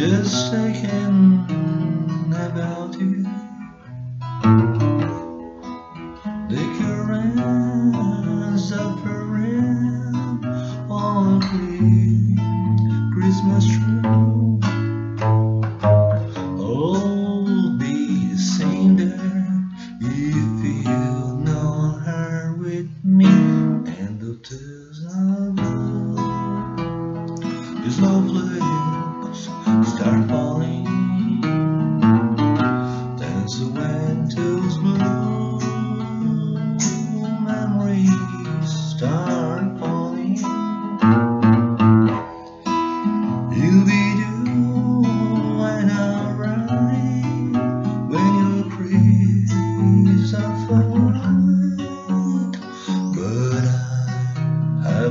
just thinking about you. The currents of the rain on Christmas tree. Me and the tears are blue. These snowflakes start falling. Dance the winter's blue. Memories start falling. You'll be doing alright when your crease are falling.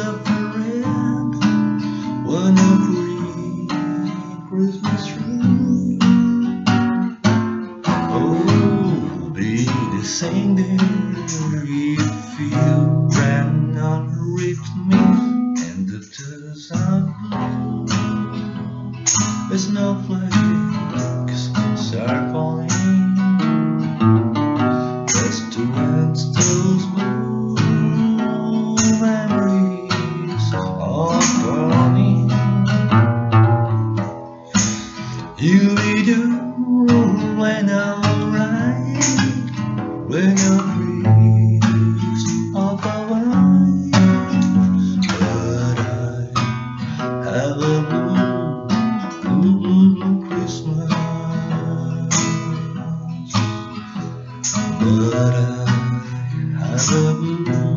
rain when you green Christmas tree. Oh, be there if you ran on with me and the tears are blue. Start falling. When your breeze of a wine. But I have a blue, blue Christmas. But I have a blue.